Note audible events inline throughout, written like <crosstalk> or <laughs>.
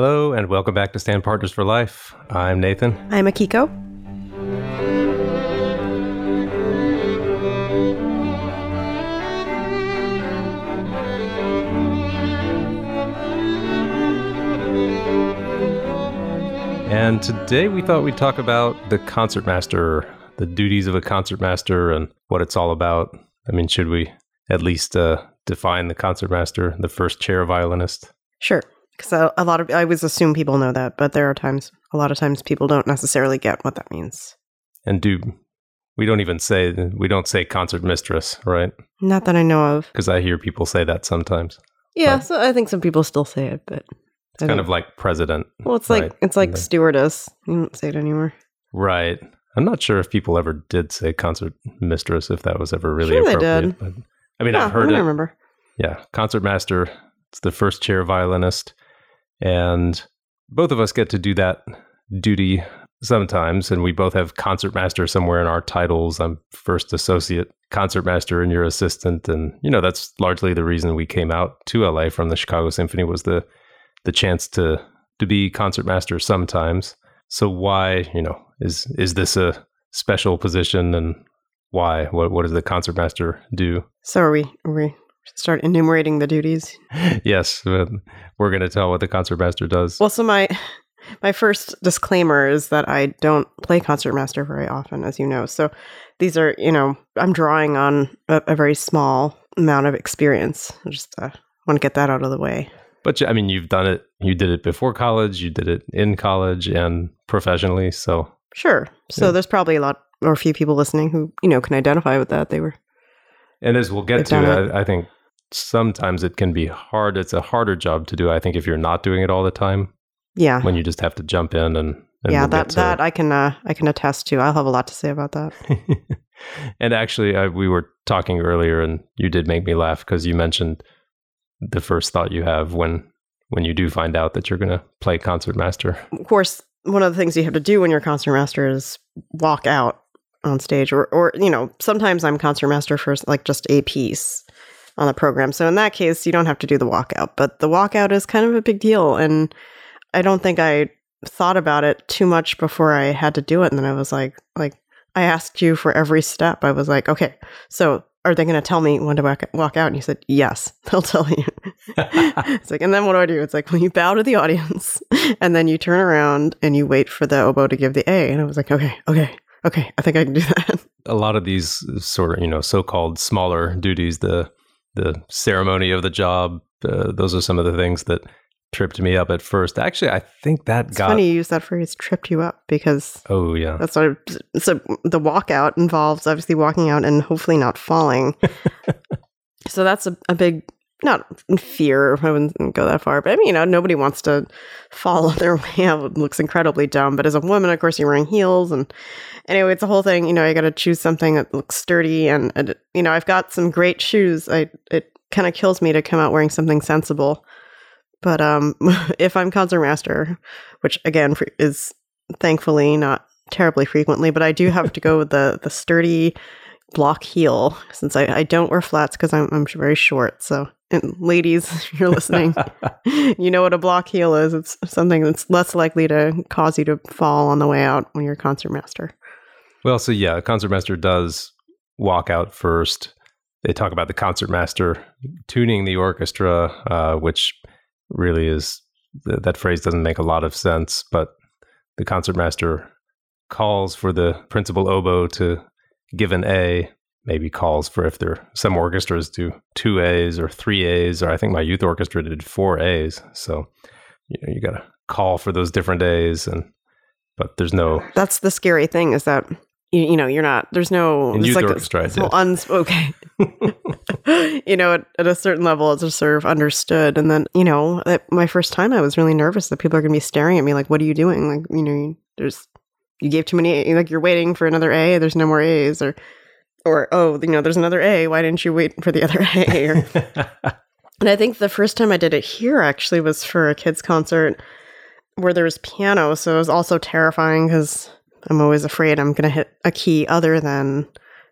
Hello, and welcome back to Stand Partners for Life. I'm Nathan. I'm Akiko. And today we thought we'd talk about the concertmaster, the duties of a concertmaster, and what it's all about. I mean, should we at least uh, define the concertmaster, the first chair violinist? Sure. Because a, a lot of, I always assume people know that, but there are times, a lot of times people don't necessarily get what that means. And do we don't even say we don't say concert mistress, right? Not that I know of. Because I hear people say that sometimes. Yeah, so I think some people still say it, but It's kind of like president, well, it's like right. it's like And stewardess. You don't say it anymore. right? I'm not sure if people ever did say concert mistress, if that was ever really Sure they appropriate. did. But, I mean, yeah, I've heard I it. remember. Yeah, concertmaster. It's the first chair violinist, and both of us get to do that duty sometimes. And we both have concertmaster somewhere in our titles. I'm first associate concertmaster, and you're assistant. And you know that's largely the reason we came out to LA from the Chicago Symphony was the the chance to to be concertmaster sometimes. So why you know is is this a special position and why what what does the concertmaster do? So are we? Are we start enumerating the duties? yes, we're going to tell what the concertmaster does. Well, so my my first disclaimer is that I don't play concertmaster very often, as you know. So these are, you know, I'm drawing on a, a very small amount of experience. I just uh, want to get that out of the way. but I mean, you've done it. You did it before college. You did it in college and professionally. So Sure. So Yeah. there's probably a lot or a few people listening who, you know, can identify with that. They were And as we'll get to, I, I think sometimes it can be hard. It's a harder job to do. I think if you're not doing it all the time, yeah. when you just have to jump in and, and yeah, we'll that get to- that I can uh, I can attest to. I'll have a lot to say about that. <laughs> and actually, I, we were talking earlier, and you did make me laugh because you mentioned the first thought you have when when you do find out that you're going to play concertmaster. Of course, one of the things you have to do when you're concertmaster is walk out on stage or or you know, sometimes I'm concertmaster for like just a piece on the program. So in that case, you don't have to do the walkout, but the walkout is kind of a big deal and I don't think I thought about it too much before I had to do it and then I was like like I asked you for every step. I was like, "Okay, so are they going to tell me when to walk, out?" And you said, "Yes, <laughs> they'll tell you." <laughs> it's like, and then what do I do? It's like, well, you bow to the audience, <laughs> and then you turn around and you wait for the oboe to give the A. And I was like, okay, okay, okay, I think I can do that. a lot of these sort of you know so-called smaller duties the the ceremony of the job uh, those are some of the things that tripped me up at first actually i think that It's got funny you use that phrase "tripped you up" because oh yeah that's sort of so. The walkout involves obviously walking out and hopefully not falling. <laughs> so that's a, a big. Not in fear, I wouldn't go that far, but I mean, you know, nobody wants to fall on <laughs> their way out. It looks incredibly dumb. But as a woman, of course, you're wearing heels. And anyway, it's a whole thing. You know, I got to choose something that looks sturdy. And, and, you know, I've got some great shoes. I It kind of kills me to come out wearing something sensible. But um, <laughs> if I'm concertmaster, which again is thankfully not terribly frequently, but I do have to go with the, the sturdy block heel since I, I don't wear flats because I'm, I'm very short. So, and ladies, <laughs> if you're listening, <laughs> you know what a block heel is. It's something that's less likely to cause you to fall on the way out when you're a concertmaster. well so yeah a concertmaster does walk out first they talk about the concertmaster tuning the orchestra uh, which really is th- that phrase doesn't make a lot of sense but the concertmaster calls for the principal oboe to give an A, maybe calls for if there some orchestras do two A's or three A's, or I think my youth orchestra did four A's. So you know you got to call for those different A's, and but there's no That's the scary thing is that you, you know you're not there's no In it's youth like orchestra, I this whole did. unspoken <laughs> you know at, at a certain level it's just sort of understood and then you know at my first time i was really nervous that people are going to be staring at me like what are you doing like you know there's you gave too many A, like you're waiting for another a there's no more a's or or oh you know there's another a why didn't you wait for the other a <laughs> or and I think the first time I did it here actually was for a kids' concert where there was piano. So it was also terrifying because I'm always afraid I'm going to hit a key other than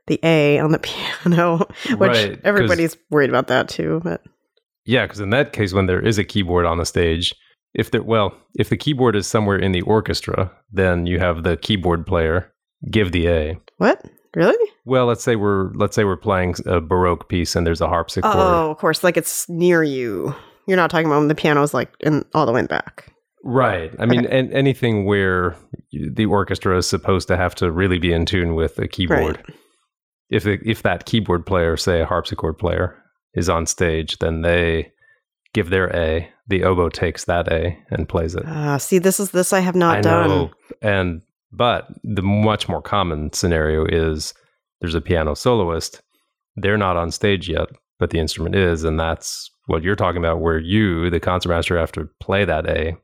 the A on the <laughs> piano, which Right, everybody's worried about that too. But yeah, because in that case, when there is a keyboard on the stage, if there well, if the keyboard is somewhere in the orchestra, then you have the keyboard player give the A. What? Really? Well, let's say we're let's say we're playing a baroque piece and there's a harpsichord. Oh, of course. Like it's near you. You're not talking about when the piano's like in all the way back. Right. I mean, an, anything where the orchestra is supposed to have to really be in tune with a keyboard. Right. If the, if that keyboard player, say a harpsichord player, is on stage, then they give their A. The oboe takes that A and plays it. Uh, see, this is this I have not I done. know. And but the much more common scenario is there's a piano soloist. They're not on stage yet, but the instrument is, and that's what you're talking about, where you, the concertmaster, have to play that A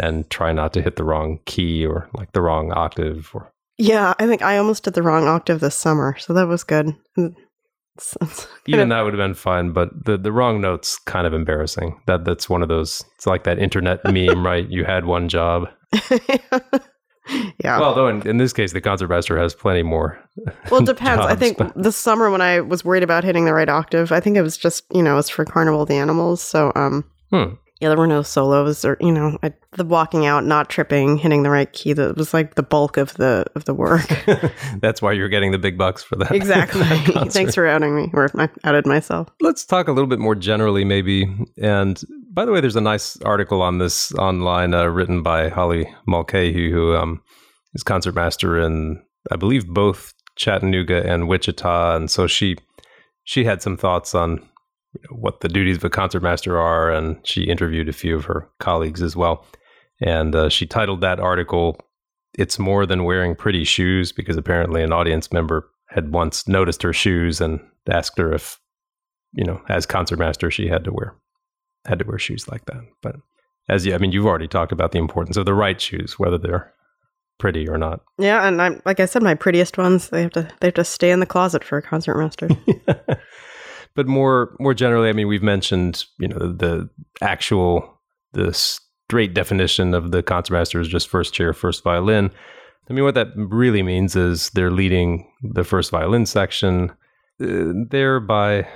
and try not to hit the wrong key or like the wrong octave or Yeah, I think I almost did the wrong octave this summer, so that was good. It's- it's <laughs> even that would have been fine, but the, the wrong note's kind of embarrassing. That that's one of those it's like that internet <laughs> meme, right? You had one job. <laughs> <laughs> yeah. Well, though in, in this case the concertmaster has plenty more. <laughs> Well, it depends. I think but- this summer when I was worried about hitting the right octave, I think it was just you know it was for Carnival of the Animals. So um, Hmm. Yeah, there were no solos or you know I, the walking out, not tripping, hitting the right key. That was like the bulk of the of the work. <laughs> <laughs> That's why you're getting the big bucks for that. exactly. <laughs> that. Thanks for outing me, or I outed myself. Let's talk a little bit more generally, maybe. And by the way, there's a nice article on this online uh, written by Holly Mulcahy, who um, is concertmaster in, I believe, both Chattanooga and Wichita. And so she she had some thoughts on what the duties of a concertmaster are, and she interviewed a few of her colleagues as well. And uh, she titled that article "It's More Than Wearing Pretty Shoes," because apparently an audience member had once noticed her shoes and asked her if you know, as concertmaster, she had to wear had to wear shoes like that. But as you, I mean, you've already talked about the importance of the right shoes, whether they're pretty or not. Yeah, and I'm like I said, my prettiest ones they have to they have to stay in the closet for a concertmaster. <laughs> but more more generally, I mean, we've mentioned you know the, actual the straight definition of the concertmaster is just first chair, first violin. I mean, what that really means is they're leading the first violin section. Uh, they're by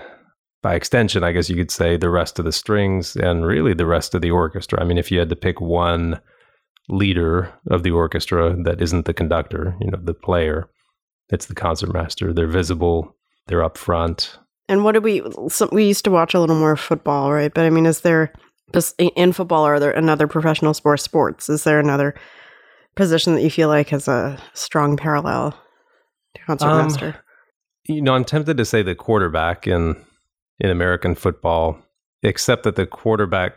by extension, I guess you could say, the rest of the strings and really the rest of the orchestra. I mean, if you had to pick one leader of the orchestra that isn't the conductor, you know, the player, it's the concertmaster. They're visible. They're up front. And what did we? So we used to watch a little more football, right? But I mean, is there in football? Or are there another professional sport sports? Is there another position that you feel like has a strong parallel to concertmaster? Um, you know, I'm tempted to say the quarterback in in American football, except that the quarterback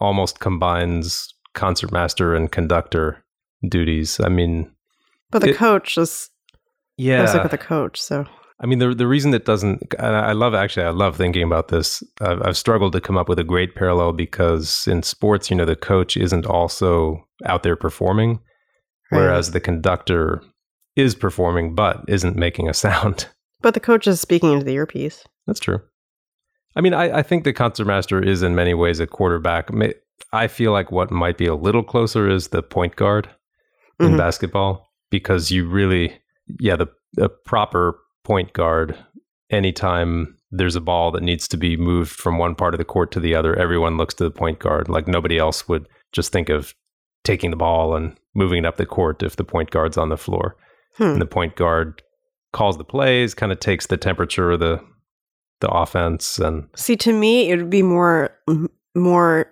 almost combines concertmaster and conductor duties. I mean, but the it- coach is yeah, I was like with the coach. So I mean, the the reason it doesn't, and I love actually, I love thinking about this. I've, I've struggled to come up with a great parallel because in sports, you know, the coach isn't also out there performing, Right. whereas the conductor is performing but isn't making a sound. <laughs> but the coach is speaking into the earpiece. That's true. I mean, I, I think the concertmaster is in many ways a quarterback. I feel like what might be a little closer is the point guard in Mhm. basketball because you really, yeah, the, the proper point guard, anytime there's a ball that needs to be moved from one part of the court to the other, everyone looks to the point guard. Like nobody else would just think of taking the ball and moving it up the court if the point guard's on the floor. Hmm. And the point guard calls the plays, kind of takes the temperature of the the offense and See, to me, it would be more more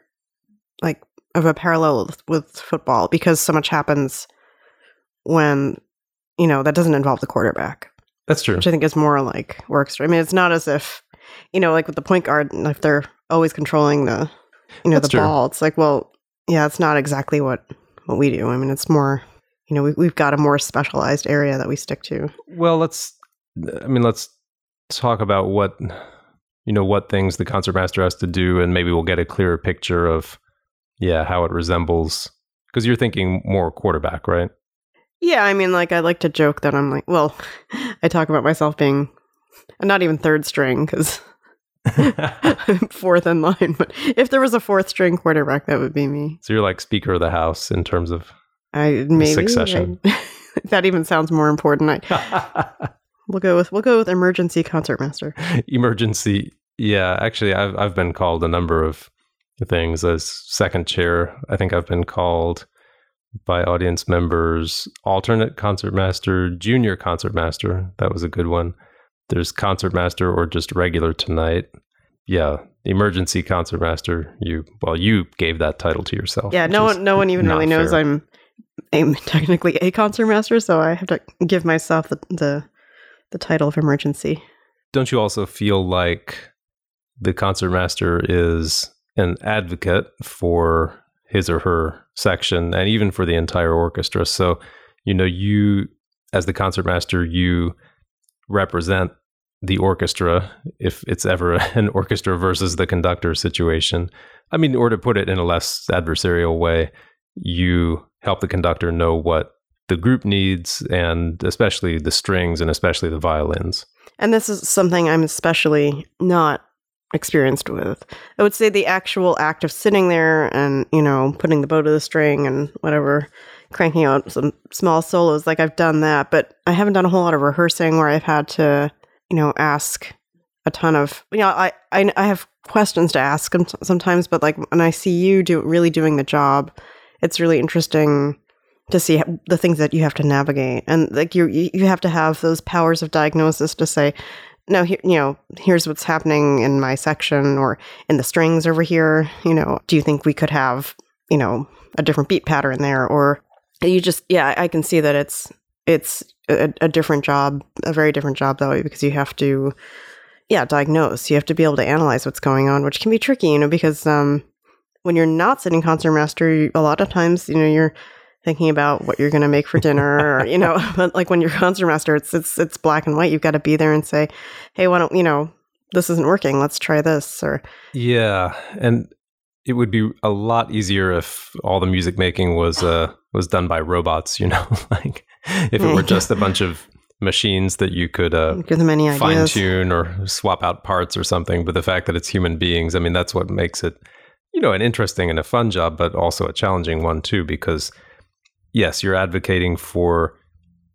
like of a parallel with, with football because so much happens when you know that doesn't involve the quarterback, that's true. which I think is more like works. I mean, it's not as if you know, like with the point guard, if they're always controlling the you know That's the true. ball, it's like, well, yeah, it's not exactly what what we do. I mean, it's more you know we, we've got a more specialized area that we stick to. Well, let's I mean, let's talk about what you know what things the concertmaster has to do and maybe we'll get a clearer picture of yeah, how it resembles because you're thinking more quarterback, right? Yeah, I mean, like I like to joke that I'm like, well, <laughs> I talk about myself being not even third string because I'm <laughs> <laughs> fourth in line. But if there was a fourth string quarterback, that would be me. so you're like speaker of the house in terms of I maybe Succession. I- that even sounds more important. I we'll go with we'll go with emergency concertmaster. emergency. Yeah, actually, I've I've been called a number of things as second chair. I think I've been called by audience members alternate concertmaster, junior concertmaster. That was a good one. There's concertmaster or just regular tonight. Yeah, emergency concertmaster. You well, you gave that title to yourself. Yeah, no one, no one even really knows fair. I'm, I'm <laughs> technically a concertmaster, so I have to give myself the the, the title of emergency. Don't you also feel like the concertmaster is an advocate for his or her section and even for the entire orchestra? So, you know, you as the concertmaster, you represent the orchestra if it's ever <laughs> an orchestra versus the conductor situation. I mean, or to put it in a less adversarial way, you help the conductor know what the group needs and especially the strings and especially the violins. And this is something I'm especially not experienced with. I would say the actual act of sitting there and, you know, putting the bow to the string and whatever, cranking out some small solos, like I've done that, but I haven't done a whole lot of rehearsing where I've had to, you know, ask a ton of, you know, I, I, I have questions to ask sometimes, but like when I see you do really doing the job, it's really interesting to see the things that you have to navigate and like you you have to have those powers of diagnosis to say no you know here's what's happening in my section or in the strings over here. You know do you think we could have you know a different beat pattern there? Or you just yeah i can see that it's it's a, a different job a very different job that way because you have to yeah diagnose. You have to be able to analyze what's going on which can be tricky you know because um when you're not sitting concertmaster a lot of times you know you're thinking about what you're going to make for dinner or you know <laughs> but like when you're concertmaster it's it's it's black and white. You've got to be there and say hey why don't you know this isn't working. Let's try this or yeah and it would be a lot easier if all the music making was uh was done by robots you <laughs> know like if it were just a bunch of machines that you could uh, give them any fine tune or swap out parts or something. But the fact that it's human beings i mean that's what makes it you know an interesting and a fun job but also a challenging one too because yes, you're advocating for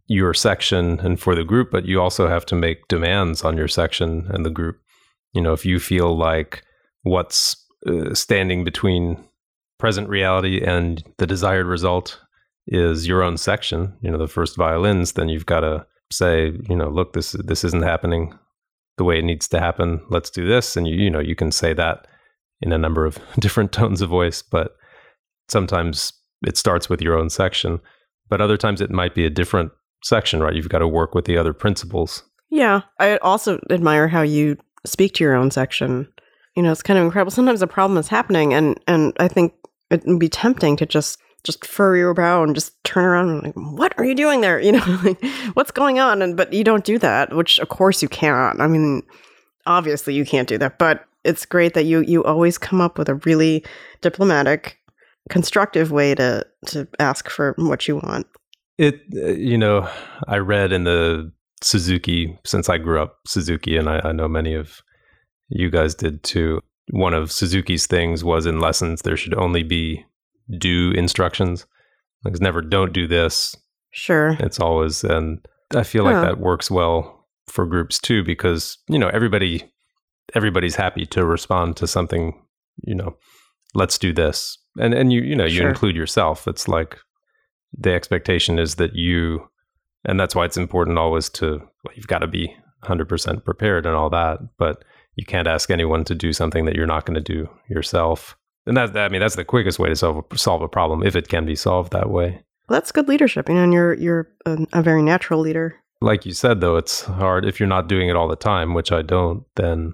your section and for the group, but you also have to make demands on your section and the group. You know, if you feel like what's uh, standing between present reality and the desired result is your own section, you know, the first violins, then you've got to say, you know, look, this this isn't happening the way it needs to happen. Let's do this, and you you know you can say that in a number of <laughs> different tones of voice, but sometimes it starts with your own section, but other times it might be a different section, right? You've got to work with the other principals. Yeah. I also admire how you speak to your own section. You know, it's kind of incredible. Sometimes a problem is happening and and I think it would be tempting to just just furrow your brow and just turn around and like, what are you doing there? <laughs> You know, like what's going on? And but you don't do that, which of course you can't. I mean, obviously you can't do that, but it's great that you you always come up with a really diplomatic constructive way to to ask for what you want. It you know, I read in the Suzuki since I grew up Suzuki, and I, I know many of you guys did too. One of Suzuki's things was in lessons there should only be do instructions. Like it's never don't do this. Sure. It's always and I feel like that works well for groups too because you know everybody everybody's happy to respond to something you know let's do this and and you you know you sure. include yourself. It's like the expectation is that you and that's why it's important always to well, you've got to be 100% prepared and all that but you can't ask anyone to do something that you're not going to do yourself. And that i mean that's the quickest way to solve a, solve a problem if it can be solved that way. Well, that's good leadership you know and you're you're a, a very natural leader. Like you said though it's hard. If you're not doing it all the time which i don't then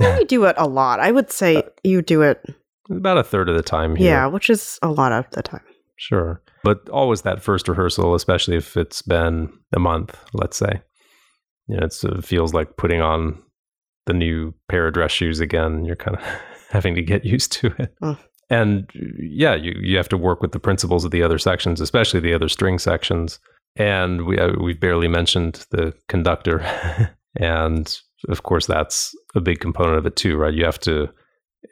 you do it a lot. I would say uh, you do it about a third of the time here. Yeah, which is a lot of the time. Sure. But always that first rehearsal, especially if it's been a month, let's say. You know, it feels like putting on the new pair of dress shoes again. You're kind of <laughs> having to get used to it. Oh. And yeah, you, you have to work with the principals of the other sections, especially the other string sections. And we, uh, we've barely mentioned the conductor. <laughs> and of course, that's a big component of it too, right? You have to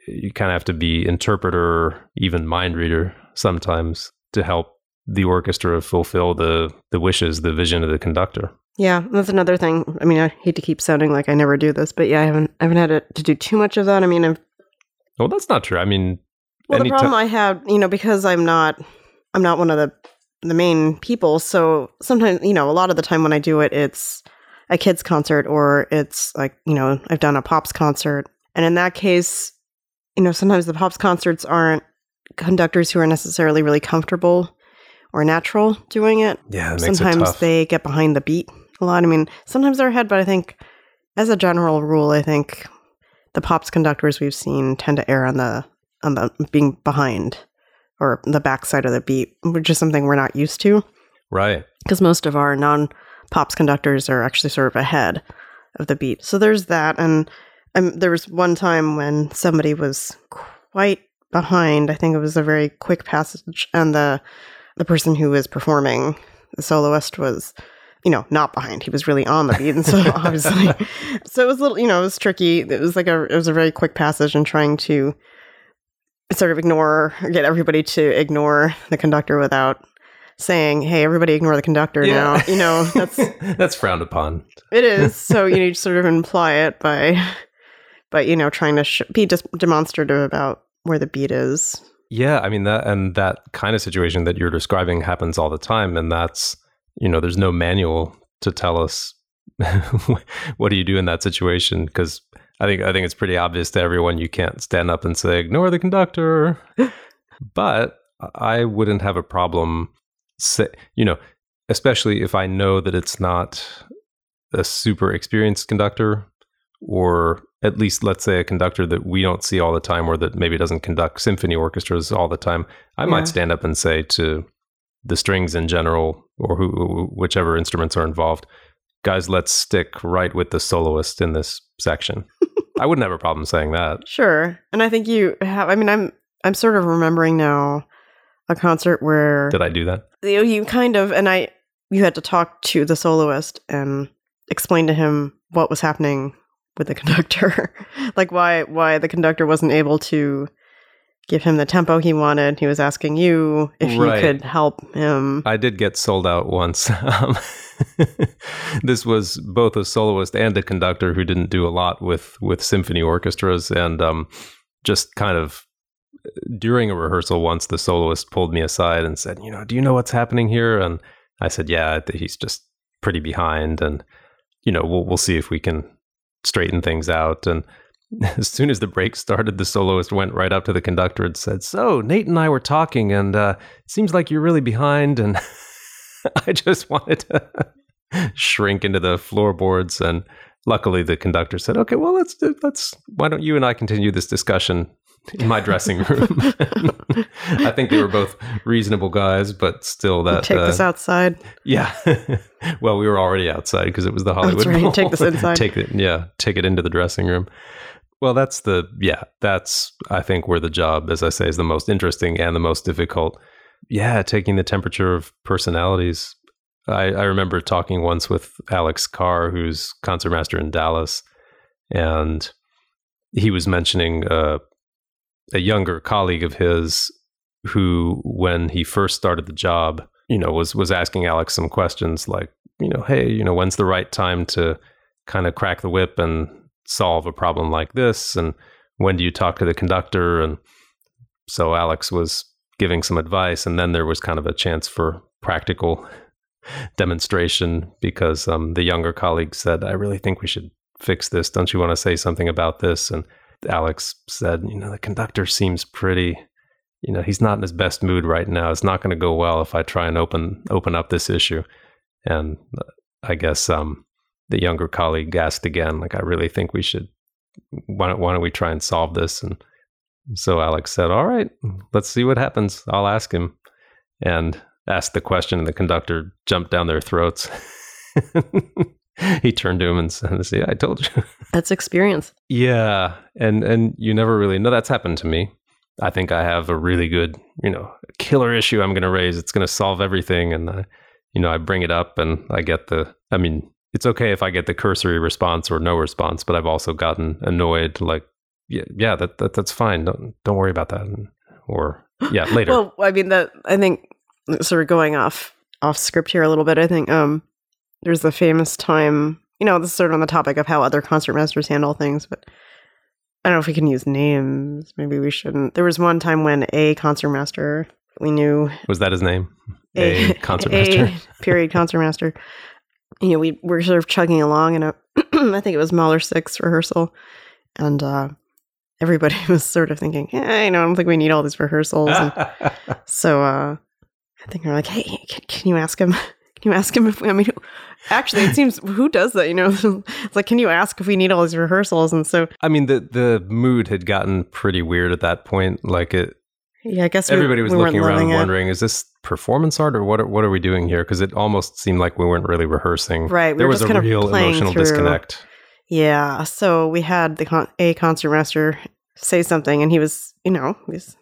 you kind of have to be interpreter, even mind reader sometimes to help the orchestra fulfill the the wishes, the vision of the conductor. Yeah, that's another thing. I mean, I hate to keep sounding like I never do this, but yeah, I haven't I haven't had to do too much of that. I mean, I've well, that's not true. I mean, Well, the problem ti- I have, you know, because I'm not, I'm not one of the the main people. So sometimes, you know, a lot of the time when I do it, it's a kids concert or it's like, you know, I've done a pops concert, and in that case, you know, sometimes the pops concerts aren't conductors who are necessarily really comfortable or natural doing it. yeah, it makes it sometimes tough. they get behind the beat a lot. I mean, sometimes they're ahead, but I think as a general rule, I think the pops conductors we've seen tend to err on the on the being behind or the backside of the beat, which is something we're not used to right. because most of our non pops conductors are actually sort of ahead of the beat. So there's that, and um, there was one time when somebody was quite behind. I think it was a very quick passage, and the the person who was performing, the soloist, was you know not behind. He was really on the beat, and so <laughs> obviously, so it was a little you know it was tricky. It was like a it was a very quick passage, and trying to sort of ignore or get everybody to ignore the conductor without saying, "Hey, everybody, ignore the conductor now." You know, that's <laughs> that's frowned upon. it is. So you need to sort of imply it by, by you know, trying to sh- be just demonstrative about where the beat is. Yeah, I mean that and that kind of situation that you're describing happens all the time and that's you know, there's no manual to tell us <laughs> what do you do in that situation because I think I think it's pretty obvious to everyone you can't stand up and say ignore the conductor. <laughs> but I wouldn't have a problem say, you know, especially if I know that it's not a super experienced conductor or at least let's say a conductor that we don't see all the time or that maybe doesn't conduct symphony orchestras all the time i Yeah. might stand up and say to the strings in general or who whichever instruments are involved guys let's stick right with the soloist in this section i wouldn't have a problem saying that Sure, and I think you have. I mean, I'm I'm sort of remembering now a concert where did i do that you, you kind of and I you had to talk to the soloist and explain to him what was happening with the conductor, <laughs> like why why the conductor wasn't able to give him the tempo he wanted. He was asking you if Right. you could help him. I did get sold out once. <laughs> Um, <laughs> this was both a soloist and a conductor who didn't do a lot with with symphony orchestras, and um, just kind of during a rehearsal once, the soloist pulled me aside and said, "You know, do you know what's happening here?" And I said, "Yeah, he's just pretty behind, and you know, we'll we'll see if we can straighten things out." And <laughs> as soon as the break started, the soloist went right up to the conductor and said, "So Nate and I were talking, and uh, it seems like you're really behind." And <laughs> I just wanted to <laughs> shrink into the floorboards, and luckily the conductor said, "Okay, well let's let's why don't you and I continue this discussion in my dressing room?" <laughs> I think they were both reasonable guys, but still that Take uh, this outside. yeah. <laughs> well, we were already outside because it was the Hollywood. right. Bowl. Take this <laughs> inside. take it. Yeah. Take it into the dressing room. Well, that's the yeah. That's I think where the job, as I say, is the most interesting and the most difficult. Yeah, taking the temperature of personalities. I, I remember talking once with Alex Kerr, who's concertmaster in Dallas, and he was mentioning uh, a younger colleague of his who, when he first started the job, you know, was was asking Alex some questions like, you know, hey, you know, when's the right time to kind of crack the whip and solve a problem like this, and when do you talk to the conductor? And so Alex was giving some advice, and then there was kind of a chance for practical <laughs> demonstration because um, the younger colleague said, "I really think we should fix this. Don't you want to say something about this?" And Alex said, "You know, the conductor seems pretty." You know, he's not in his best mood right now. It's not going to go well if I try and open open up this issue. And uh, I guess um, the younger colleague asked again, like, I really think we should. Why don't, why don't we try and solve this? And so Alex said, "All right, let's see what happens. I'll ask him." And asked the question, and the conductor jumped down their throats. <laughs> <laughs> he turned to him and said, "See, I told you." <laughs> That's experience. Yeah, and and you never really know that's happened to me. I think I have a really good, you know, killer issue I'm going to raise. It's going to solve everything, and uh, you know, I bring it up, and I get the. I mean, it's okay if I get the cursory response or no response, but I've also gotten annoyed. Like, yeah, yeah, that, that that's fine. Don't don't worry about that. Or yeah, <laughs> later. Well, I mean that I think sort of going off off script here a little bit. I think um there's the famous time, you know, this is sort of on the topic of how other concertmasters handle things, but I don't know if we can use names. Maybe we shouldn't. There was one time when a concertmaster we knew Was that his name? A, concertmaster. a <laughs> <laughs> period concertmaster. You know, we were sort of chugging along in a, <clears throat> I think it was Mahler six rehearsal, and uh, everybody <laughs> was sort of thinking, "Yeah, you know, I don't think we need all these rehearsals." And so uh, I think we're like, "Hey, can, can you ask him? Can you ask him if we, I mean, actually, it seems who does that? You know, <laughs> it's like, can you ask if we need all these rehearsals?" And so, I mean, the the mood had gotten pretty weird at that point. Like it, yeah, I guess we- everybody was we looking around it. wondering, is this performance art or what? Are, what are we doing here? Because it almost seemed like we weren't really rehearsing. Right, we there was a real emotional through. disconnect. Yeah. So we had the con- a concertmaster say something, and he was, you know, he's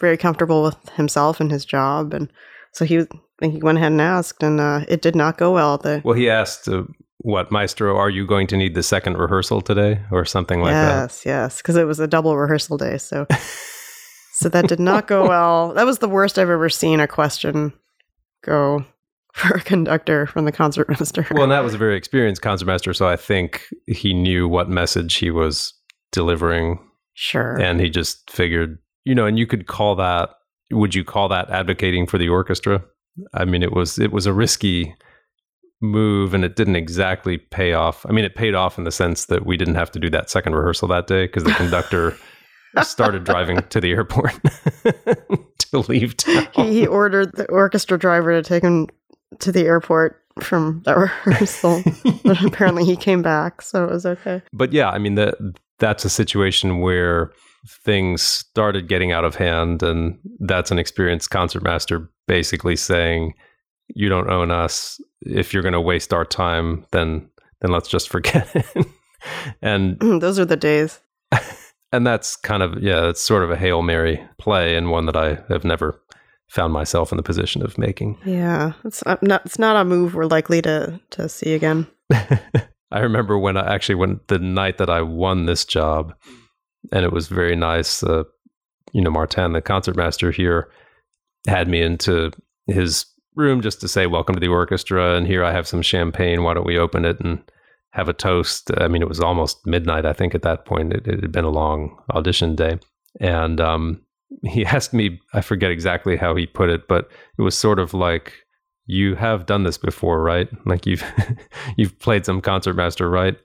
very comfortable with himself and his job, and so he was. He went ahead and asked, and uh, it did not go well. The Well, he asked, uh, "What, Maestro? Are you going to need the second rehearsal today, or something like that?" yes, yes, because it was a double rehearsal day, so <laughs> so that did not go well. That was the worst I've ever seen a question go <laughs> for a conductor from the concertmaster. Well, and that was a very experienced concertmaster, so I think he knew what message he was delivering, sure. and he just figured, you know, and you could call that. Would you call that advocating for the orchestra? I mean, it was it was a risky move, and it didn't exactly pay off. I mean, it paid off in the sense that we didn't have to do that second rehearsal that day because the conductor <laughs> started driving to the airport <laughs> to leave town. he, he ordered the orchestra driver to take him to the airport from that <laughs> rehearsal. but apparently he came back, so it was okay. but yeah, I mean that that's a situation where things started getting out of hand, and that's an experienced concertmaster basically saying, "You don't own us. If you're going to waste our time, then then let's just forget <laughs> it." and <clears throat> Those are the days. <laughs> and that's kind of yeah, it's sort of a hail mary play, and one that I have never found myself in the position of making. Yeah, it's uh, not. It's not a move we're likely to to see again. <laughs> I remember when I actually when the night that I won this job, and it was very nice. Uh, you know, Martin, the concertmaster here, had me into his room just to say welcome to the orchestra, and here I have some champagne. Why don't we open it and have a toast? I mean, it was almost midnight. I think at that point it, it had been a long audition day, and um, he <laughs> asked me. I forget exactly how he put it, but it was sort of like you have done this before, right? Like you've <laughs> you've played some concertmaster, right?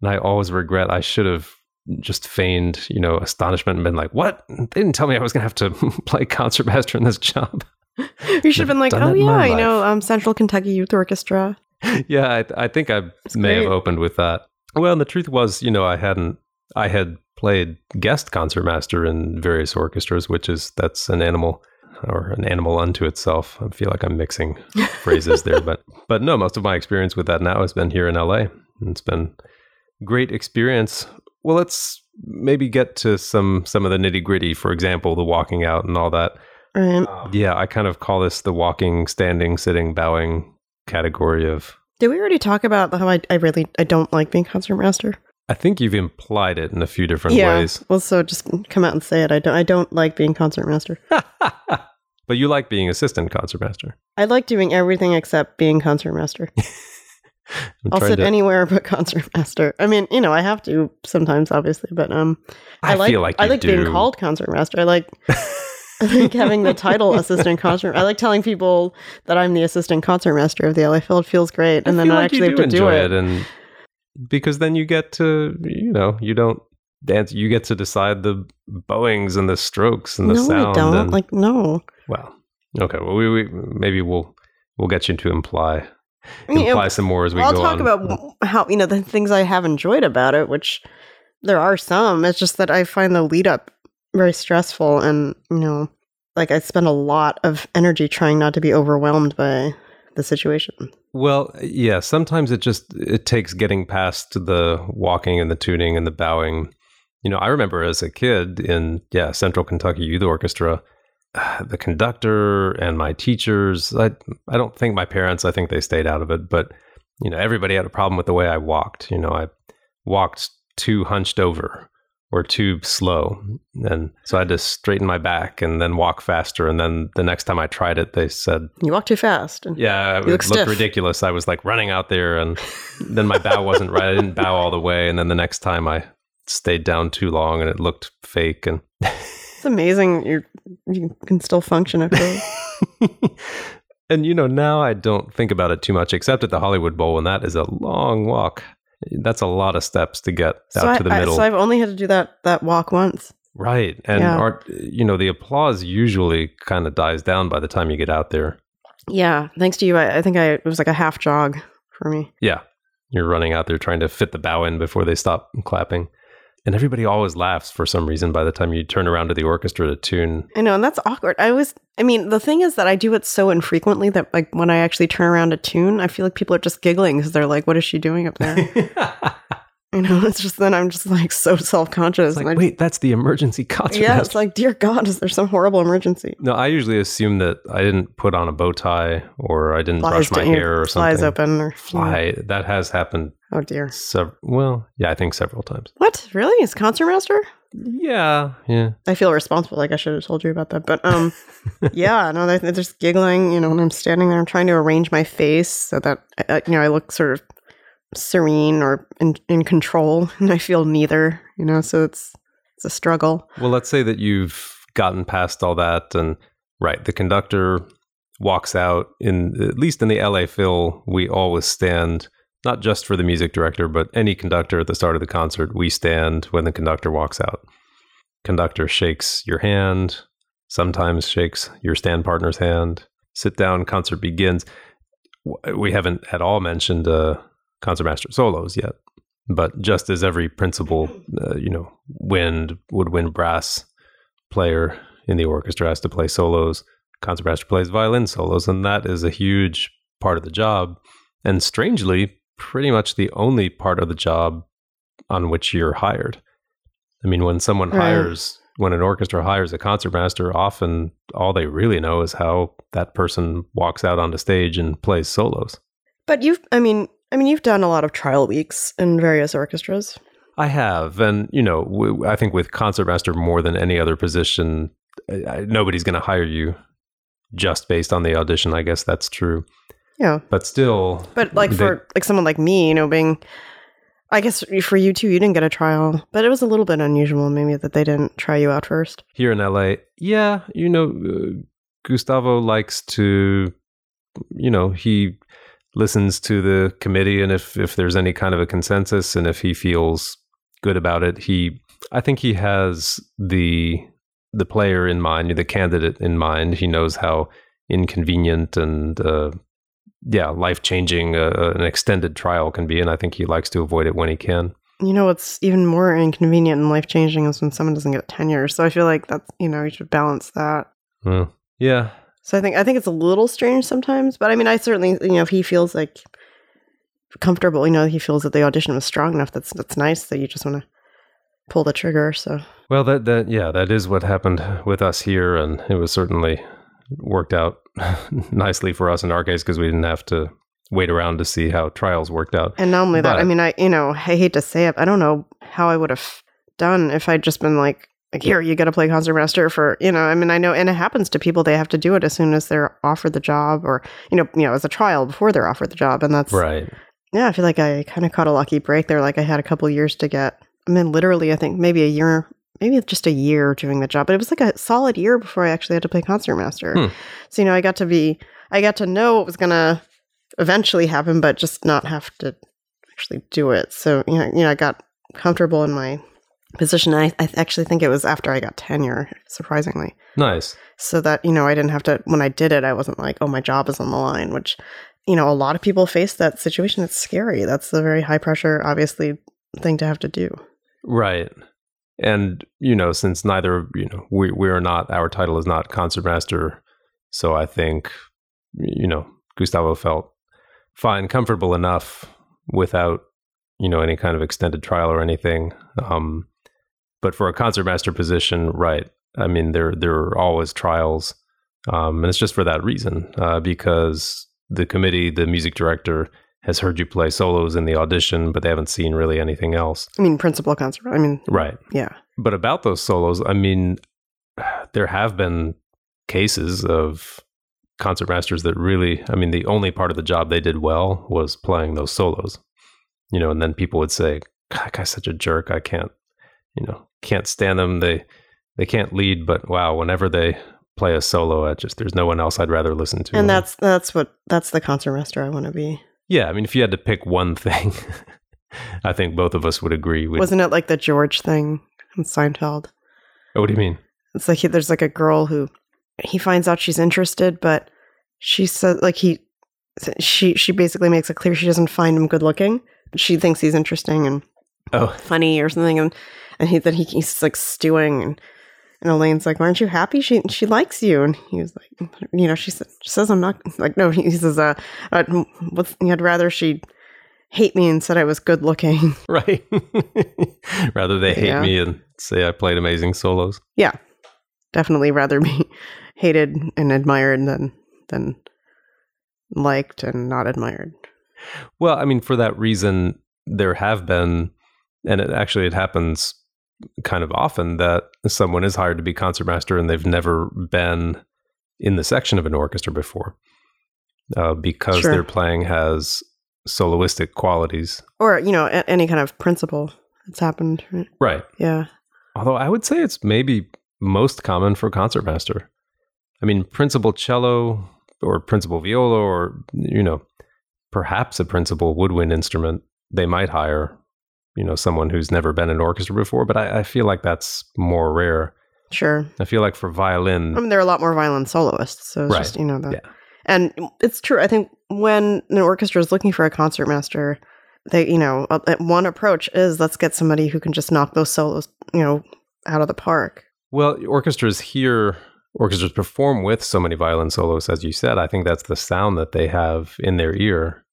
And I always regret I should have just feigned, you know, astonishment and been like, "What? They didn't tell me I was going to have to <laughs> play concertmaster in this job." <laughs> You should have been like, oh that in my yeah, you know, um, Central Kentucky Youth Orchestra. <laughs> yeah, I, I think I may have opened with that. Well, and the truth was, you know, I hadn't. I had played guest concertmaster in various orchestras, which is that's an animal or an animal unto itself. I feel like I'm mixing phrases there, but but no, most of my experience with that now has been here in LA. It's been great experience. Well, let's maybe get to some some of the nitty gritty. For example, the walking out and all that. Right? Um, yeah, I kind of call this the walking, standing, sitting, bowing category of. Did we already talk about how I, I really I don't like being concertmaster? I think you've implied it in a few different yeah. ways. Well, so just come out and say it. I don't. I don't like being concertmaster. <laughs> but you like being assistant concertmaster. I like doing everything except being concertmaster. I'm <laughs> I'll sit to- anywhere but <laughs> concertmaster. I mean, you know, I have to sometimes, obviously, but um, I, like feel like I like being do. called concertmaster. I like <laughs> I like having the title assistant concert. I like telling people that I'm the assistant concertmaster of the LA Phil. It feels great, and I then feel I like actually have to do enjoy it. and because then you get to you know you don't dance. You get to decide the bowings and the strokes and the no, sound. I don't. and, Like, no. well, okay. Well, we, we maybe we'll we'll get you to imply I mean, imply some more as we I'll go talk on. about how you know the things I have enjoyed about it, which there are some. It's just that I find the lead up very stressful, and you know, like I spend a lot of energy trying not to be overwhelmed by the situation. Well, yeah, sometimes it just it takes getting past the walking and the tuning and the bowing. You know, I remember as a kid in yeah, Central Kentucky Youth Orchestra, <sighs> the conductor and my teachers, I I don't think my parents, I think they stayed out of it, but you know, everybody had a problem with the way I walked. You know, I walked too hunched over or too slow. And so I had to straighten my back and then walk faster and then the next time I tried it, they said You walk too fast. And yeah, it looked stiff. ridiculous. I was like running out there, and then my bow wasn't right. I didn't bow all the way, and then the next time I stayed down too long and it looked fake and <laughs> It's amazing you you can still function after. <laughs> and you know now I don't think about it too much except at the Hollywood Bowl and that is a long walk. That's a lot of steps to get so out I, to the I- middle. so I've only had to do that that walk once. right. And Yeah. art you know the applause usually kind of dies down by the time you get out there. Yeah, thanks to you, I, I think I it was like a half jog for me. Yeah. You're running out there trying to fit the bow in before they stop clapping. And everybody always laughs for some reason by the time you turn around to the orchestra to tune. I know, and that's awkward. I was, I mean, the thing is that I do it so infrequently that, like, when I actually turn around to tune, I feel like people are just giggling because they're like, "What is she doing up there?" <laughs> <laughs> you know, it's just then I'm just like so self conscious. It's like, wait, that's the emergency <laughs> concert. yeah, it's like, dear God, is there some horrible emergency? no, I usually assume that I didn't put on a bow tie or I didn't Flies brush my hair or something. flies open or Fly. That has happened. Oh dear. Sev- well, yeah, I think several times. What really is concertmaster? Yeah, yeah. I feel responsible. Like I should have told you about that, but um, <laughs> yeah, no, they're, they're just giggling. You know, when I'm standing there, I'm trying to arrange my face so that uh, you know I look sort of serene or in, in control, and I feel neither. You know, so it's it's a struggle. Well, let's say that you've gotten past all that, and right, the conductor walks out. In at least in the LA Phil, we always stand not just for the music director, but any conductor at the start of the concert. We stand when the conductor walks out. Conductor shakes your hand, sometimes shakes your stand partner's hand. Sit down. Concert begins. We haven't at all mentioned uh, concertmaster solos yet but just as every principal, uh, you know, wind woodwind brass player in the orchestra has to play solos, concertmaster plays violin solos, and that is a huge part of the job. And strangely, pretty much the only part of the job on which you're hired. I mean, when someone Right. hires, when an orchestra hires a concertmaster, often all they really know is how that person walks out onto stage and plays solos. But you've, I mean, I mean, you've done a lot of trial weeks in various orchestras. I have, and you know, w- I think with concertmaster more than any other position, I, I, nobody's going to hire you just based on the audition. I guess that's true, Yeah, but still, but like They- for like someone like me, you know, being. I guess for you too, you didn't get a trial, but it was a little bit unusual, maybe that they didn't try you out first. here in LA, yeah, you know, uh, Gustavo likes to, you know, he listens to the committee, and if if there's any kind of a consensus, and if he feels good about it, he, I think he has the the player in mind, the candidate in mind. He knows how inconvenient and uh, yeah, life changing uh, an extended trial can be, and I think he likes to avoid it when he can. You know what's even more inconvenient and life changing is when someone doesn't get tenure. So I feel like that's you know you should balance that. Well, yeah, So I think I think it's a little strange sometimes, but I mean I certainly you know if he feels like comfortable, you know he feels that the audition was strong enough. That's that's nice that you just want to pull the trigger. So Well, that that yeah, that is what happened with us here, and it was certainly worked out <laughs> nicely for us in our case because we didn't have to wait around to see how trials worked out. and not only that, I mean I you know I hate to say it, I don't know how I would have done if I'd just been like like here you got to play concertmaster for you know I mean I know and it happens to people they have to do it as soon as they're offered the job or you know you know as a trial before they're offered the job and that's Right. Yeah, I feel like I kind of caught a lucky break there. Like I had a couple years to get. I mean, literally, I think maybe a year, maybe just a year doing the job. But it was like a solid year before I actually had to play concertmaster. Hmm. So you know, I got to be, I got to know what was gonna eventually happen, but just not have to actually do it. So you know, you know, I got comfortable in my position. I, I actually think it was after I got tenure, surprisingly Nice. so that you know i didn't have to when i did it i wasn't like oh my job is on the line which you know a lot of people face that situation it's scary that's a very high pressure obviously thing to have to do Right. And you know, since neither you know we we are not our title is not concertmaster, so I think you know Gustavo felt fine, comfortable enough without you know any kind of extended trial or anything. Um, but for a concertmaster position, right? I mean, there there are always trials, um, and it's just for that reason uh, because the committee, the music director, has heard you play solos in the audition, but they haven't seen really anything else. i mean principal concert i mean Right. yeah But about those solos, I mean, there have been cases of concertmasters that really, I mean, the only part of the job they did well was playing those solos. You know, and then people would say, "God, that guy's such a jerk. I can't, you know, can't stand them. They they can't lead, but wow, whenever they play a solo, I just there's no one else I'd rather listen to. And that's that's what that's the concertmaster I want to be. yeah. I mean, if you had to pick one thing, <laughs> I think both of us would agree. We'd, Wasn't it like the George thing in Seinfeld? oh, what do you mean? It's like he, there's like a girl who he finds out she's interested, but she says like he she she basically makes it clear she doesn't find him good looking. She thinks he's interesting and Oh, funny or something, and and he then he, he's like stewing and. And Elaine's like, "Why "Aren't you happy? She she likes you." And he was like, "You know," she, said, she says, "I'm not like no." He says, "Uh, what's, I'd rather she hate me and said I was good looking." <laughs> right. <laughs> Rather they hate Yeah. me and say I played amazing solos. yeah, definitely rather be <laughs> hated and admired than than liked and not admired. Well, I mean, for that reason, there have been, and it actually it happens kind of often that someone is hired to be concertmaster and they've never been in the section of an orchestra before, uh, because Sure. their playing has soloistic qualities. Or you know, a- any kind of principal that's happened. right? Right. Yeah, Although I would say it's maybe most common for concertmaster. I mean, principal cello or principal viola or, you know, perhaps a principal woodwind instrument, they might hire, you know, someone who's never been in an orchestra before, but I, I feel like that's more rare. sure. I feel like for violin, I mean, there are a lot more violin soloists, so it's Right. just you know that. Yeah. And it's true. I think when an orchestra is looking for a concertmaster, they you know one approach is let's get somebody who can just knock those solos you know out of the park. well, orchestras here, orchestras perform with so many violin solos, as you said. I think that's the sound that they have in their ear.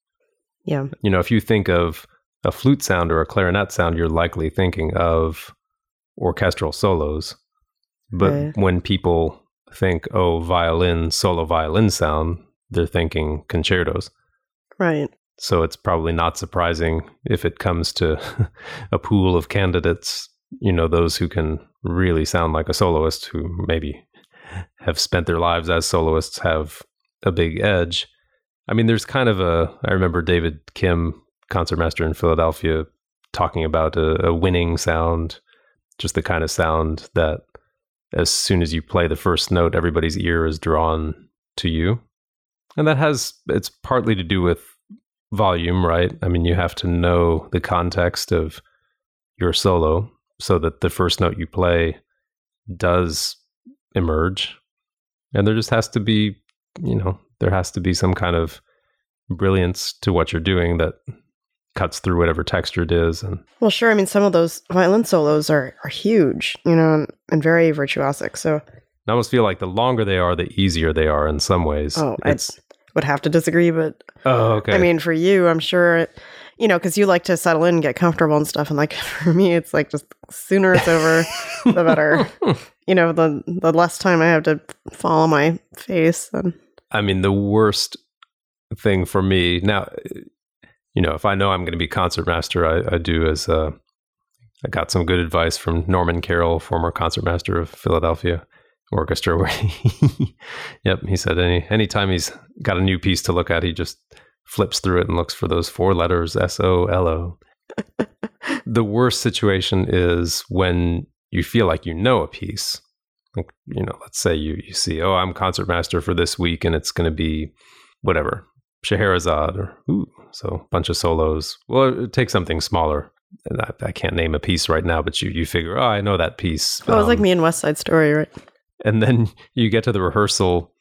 Yeah, you know, if you think of a flute sound or a clarinet sound, you're likely thinking of orchestral solos. But Right. when people think, oh, violin, solo violin sound, they're thinking concertos. right. So it's probably not surprising if it comes to <laughs> a pool of candidates, you know, those who can really sound like a soloist who maybe have spent their lives as soloists have a big edge. I mean, there's kind of a, I remember David Kim, concertmaster in Philadelphia, talking about a, a winning sound, just the kind of sound that as soon as you play the first note, everybody's ear is drawn to you. And that has, it's partly to do with volume, right? I mean, you have to know the context of your solo so that the first note you play does emerge. And there just has to be, you know, there has to be some kind of brilliance to what you're doing that cuts through whatever texture it is. And Well, sure. I mean, some of those violin solos are are huge, you know, and, and very virtuosic. So I almost feel like the longer they are, the easier they are in some ways. Oh, I would have to disagree, but oh, okay. I mean, for you, I'm sure, It, you know, because you like to settle in and get comfortable and stuff. And like <laughs> for me, it's like just sooner it's over, <laughs> the better. you know, the the less time I have to fall on my face. Then I mean, the worst thing for me now, you know, if I know I'm going to be concertmaster, I, I do as uh, I got some good advice from Norman Carol, former concertmaster of Philadelphia Orchestra, <laughs> where he, yep, he said any anytime he's got a new piece to look at, he just flips through it and looks for those four letters S O L O. <laughs> The worst situation is when you feel like you know a piece. Like, you know, let's say you, you see, oh, I'm concertmaster for this week and it's going to be whatever, Scheherazade or, ooh, so a bunch of solos. Well, take something smaller. And I, I can't name a piece right now, but you, you figure, oh, I know that piece. it was like Um, me in West Side Story, right? and then <laughs> you get to the rehearsal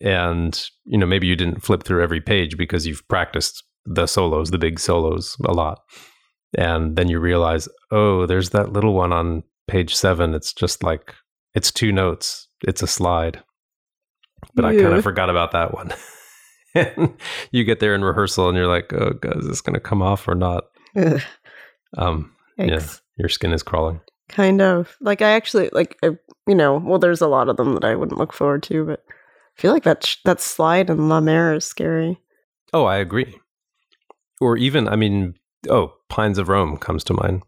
and you know maybe you didn't flip through every page because you've practiced the solos the big solos a lot and then you realize oh there's that little one on page 7 it's just like it's two notes it's a slide but i kind of forgot about that one and <laughs> you get there in rehearsal and you're like oh god is this going to come off or not Ugh, um yeah your skin is crawling Kind of like I actually like I, you know. Well, there's a lot of them that I wouldn't look forward to, but I feel like that sh- that slide in La Mer is scary. Oh, I agree. Or even, I mean, oh, Pines of Rome comes to mind.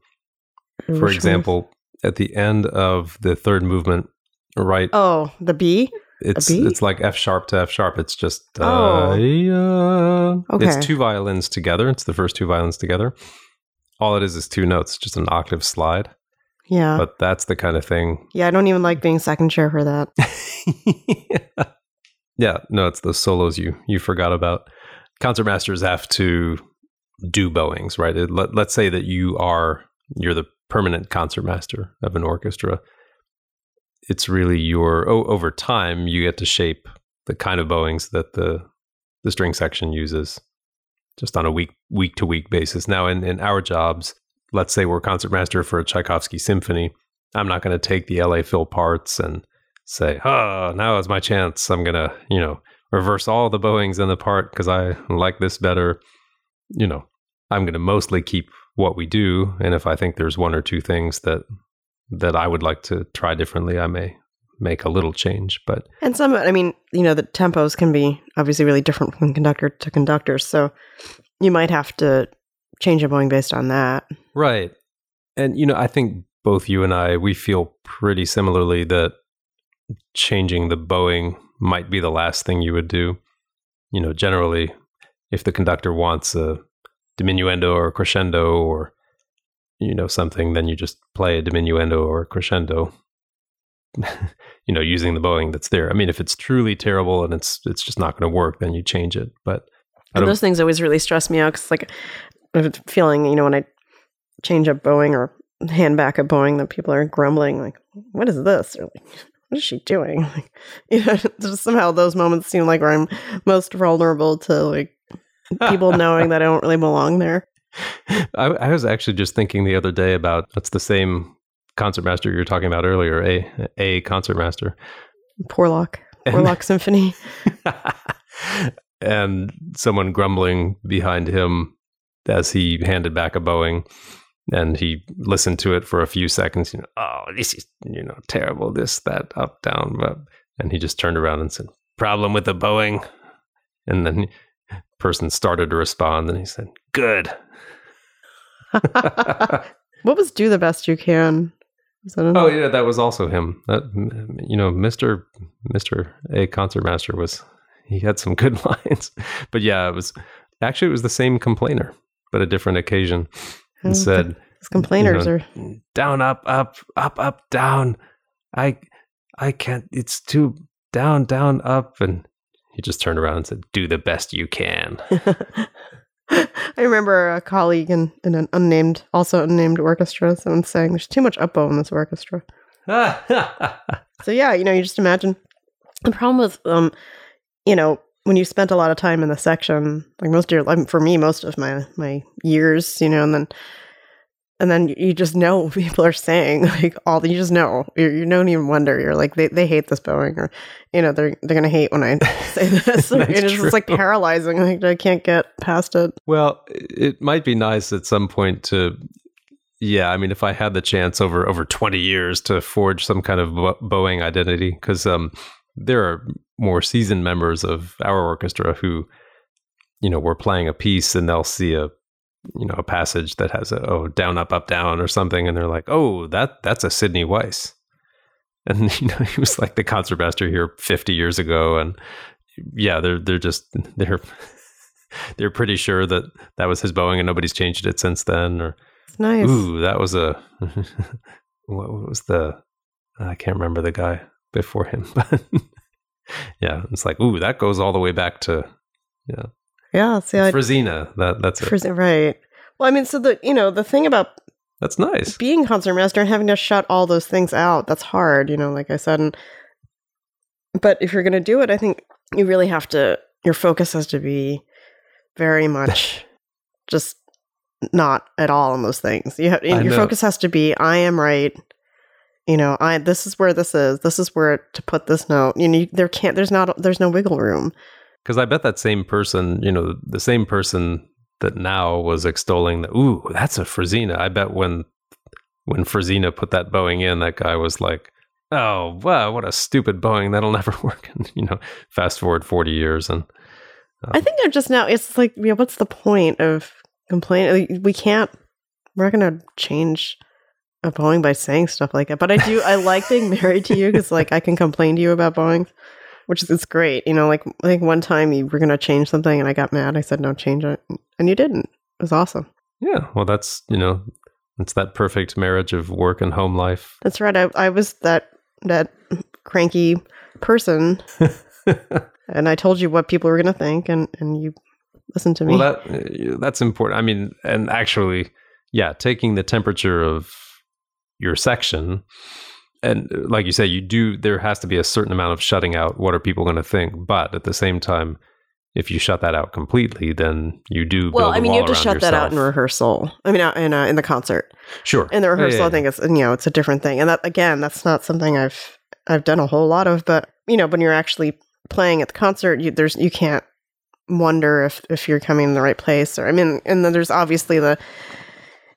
For example, at the end of the third movement, right? Oh, the bee. It's it's like F sharp to F sharp. It's just uh, Oh. yeah. Okay. It's two violins together. It's the first two violins together. All it is is two notes, just an octave slide. Yeah. But that's the kind of thing. yeah, I don't even like being second chair for that. <laughs> yeah, no, it's the solos you you forgot about. Concertmasters have to do bowings, right? It, let, let's say that you are you're the permanent concertmaster of an orchestra. It's really your over time you get to shape the kind of bowings that the the string section uses just on a week week to week basis. Now in, in our jobs, let's say we're concertmaster for a Tchaikovsky symphony. I'm not going to take the LA Phil parts and say, oh, now is my chance. I'm going to, you know, reverse all the bowings in the part because I like this better. You know, I'm going to mostly keep what we do. And if I think there's one or two things that that I would like to try differently, I may make a little change. But And some, I mean, you know, the tempos can be obviously really different from conductor to conductor. So you might have to change a bowing based on that. Right. And, you know, I think both you and I, we feel pretty similarly that changing the bowing might be the last thing you would do. You know, generally, if the conductor wants a diminuendo or crescendo or, you know, something, then you just play a diminuendo or a crescendo. <laughs> you know, using the bowing that's there. I mean, if it's truly terrible and it's it's just not going to work, then you change it. But those things always really stress me out because, like, I have a feeling, you know, when I change up bowing or hand back a bowing, that people are grumbling, like, what is this? Or like, what is she doing? <laughs> Like, you know, <laughs> just somehow those moments seem like where I'm most vulnerable to, like, people knowing that I don't really belong there. <laughs> I, I was actually just thinking the other day about that's the same concertmaster you were talking about earlier, a a concertmaster, Porlock, Porlock Symphony. <laughs> and someone grumbling behind him as he handed back a bowing, and he listened to it for a few seconds. You know, oh, this is you know terrible. This that up down, but and he just turned around and said, "Problem with the bowing," and then. Person started to respond, and he said, "Good." <laughs> what was Do the Best You Can? Oh yeah, that was also him. That you know, Mister Mister A concertmaster was he had some good <laughs> lines, but yeah, it was actually it was the same complainer, but a different occasion. Oh, And said These complainers you are. down, up, up, up, up, down. I I can't. It's too down, down, up, and he just turned around and said, "Do the best you can." <laughs> <laughs> I remember a colleague in, in an unnamed, also unnamed orchestra, someone saying there's too much upbow in this orchestra. <laughs> So yeah, you know, you just imagine the problem with um, you know, when you spent a lot of time in the section, like most of your, for me, most of my my years, you know, and then and then you just know what <laughs> people are saying like all the, you just know. You, you don't even wonder. You're like they, they hate this bowing or you know they're they're gonna hate when I <laughs> say this. <laughs> It's just like paralyzing. Like I can't get past it. Well, it might be nice at some point to, yeah. I mean, if I had the chance over over twenty years to forge some kind of bowing identity, because um, there are more seasoned members of our orchestra who, you know, we're playing a piece and they'll see a, you know, a passage that has a oh down up up down or something, and they're like, oh that that's a Sidney Weiss, <laughs> and you know he was like the concertmaster here fifty years ago, and yeah, they're they're just <laughs> they're <laughs> they're pretty sure that that was his bowing and nobody's changed it since then. Or it's nice ooh, that was a what was the I can't remember the guy before him, but yeah, it's like ooh, that goes all the way back to yeah see I Frisina. That that's it. Frizz- right well I mean so the you know the thing about That's nice. being concertmaster and having to shut all those things out that's hard you know like i said and but if you're going to do it i think you really have to your focus has to be very much <laughs> just not at all on those things you have your focus has to be i am right you know i this is where this is this is where to put this note you know you, there can't there's not there's no wiggle room Because I bet that same person, you know, the same person that now was extolling the ooh, that's a Frisina. I bet when when Frisina put that bowing in, that guy was like, oh wow, what a stupid bowing. That'll <laughs> never work. And you know, fast forward forty years and I um, think they're just now. It's like, yeah, what's the point of complaining? We can't. We're not going to change a bowing by saying stuff like that. But I do. I like being married to you because, like, I can complain to you about bowing, which is it's great. You know, like, like one time you were going to change something, and I got mad. I said, "No, change it," and you didn't. It was awesome. yeah, well, that's you know, It's that perfect marriage of work and home life. That's right. I, I was that that cranky person, <laughs> and I told you what people were going to think, and and you listened to me. Well, that uh, that's important. I mean, and actually, yeah, taking the temperature of your section, and like you say, you do. There has to be a certain amount of shutting out. What are people going to think? But at the same time, if you shut that out completely, then you do. well, I mean, you have to shut that out in rehearsal. I mean, in uh, in the concert. Sure. In the Yeah, rehearsal, yeah, I think it's you know it's a different thing, and that again, that's not something I've I've done a whole lot of. But you know, when you're actually playing at the concert, you, there's you can't wonder if if you're coming in the right place, or I mean, and then there's obviously the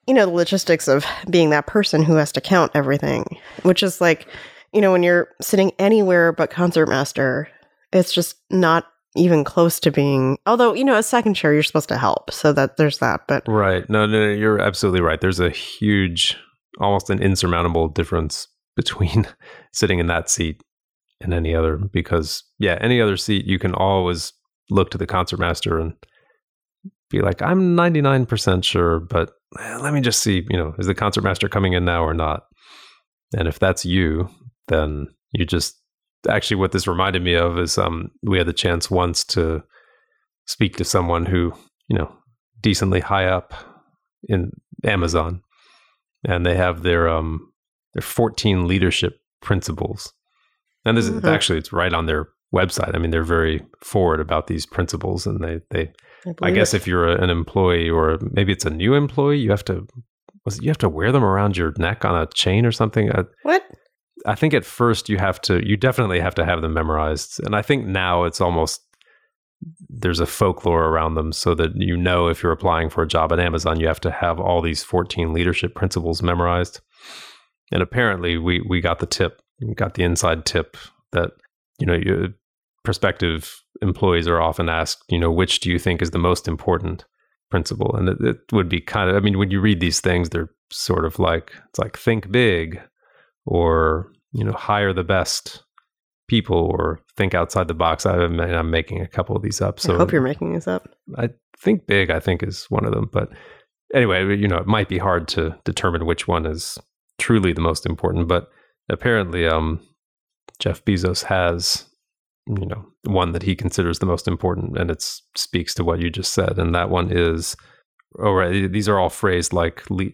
you know the logistics of being that person who has to count everything, which is like you know when you're sitting anywhere but concertmaster, it's just not even close to being. Although you know, a second chair, you're supposed to help, so that there's that, but. Right. No, no, you're absolutely right. There's a huge, almost an insurmountable difference between <laughs> sitting in that seat and any other because yeah, any other seat you can always look to the concertmaster and be like, I'm 99% sure, but eh, let me just see, you know, is the concertmaster coming in now or not? And if that's you, then you just actually what this reminded me of is um we had the chance once to speak to someone who, you know, decently high up in Amazon, and they have their um their 14 leadership principles. And this is Mhm. actually it's right on their website. I mean, they're very forward about these principles, and they they I believe guess it. if you're a, an employee or maybe it's a new employee, you have to was it, you have to wear them around your neck on a chain or something. I, what I think at first you have to you definitely have to have them memorized, and I think now it's almost there's a folklore around them so that you know if you're applying for a job at Amazon, you have to have all these 14 leadership principles memorized. And apparently, we we got the tip, we got the inside tip that you know you, prospective employees are often asked, you know, which do you think is the most important principle? And it, it would be kind of, I mean, when you read these things, they're sort of like it's like think big, or you know, hire the best people, or think outside the box. I, I'm, I'm making a couple of these up, so I hope you're making this up. I think big, I think, is one of them. But anyway, you know, it might be hard to determine which one is truly the most important. But apparently, um, Jeff Bezos has, you know, one that he considers the most important, and it speaks to what you just said. And that one is, oh, right, these are all phrased like le-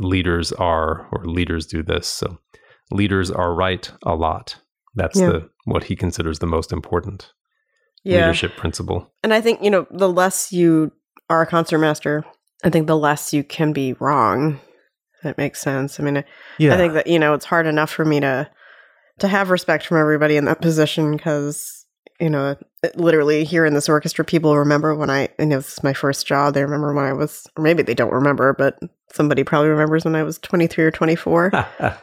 leaders are or leaders do this. So leaders are right a lot. That's Yeah. the what he considers the most important Yeah. leadership principle. And I think, you know, the less you are a concertmaster, I think the less you can be wrong. That makes sense. I mean, Yeah, I think that, you know, it's hard enough for me to to have respect from everybody in that position because, you know, literally here in this orchestra, people remember when I, you know, this is my first job. They remember when I was, or maybe they don't remember, but somebody probably remembers when I was 23 or 24. <laughs>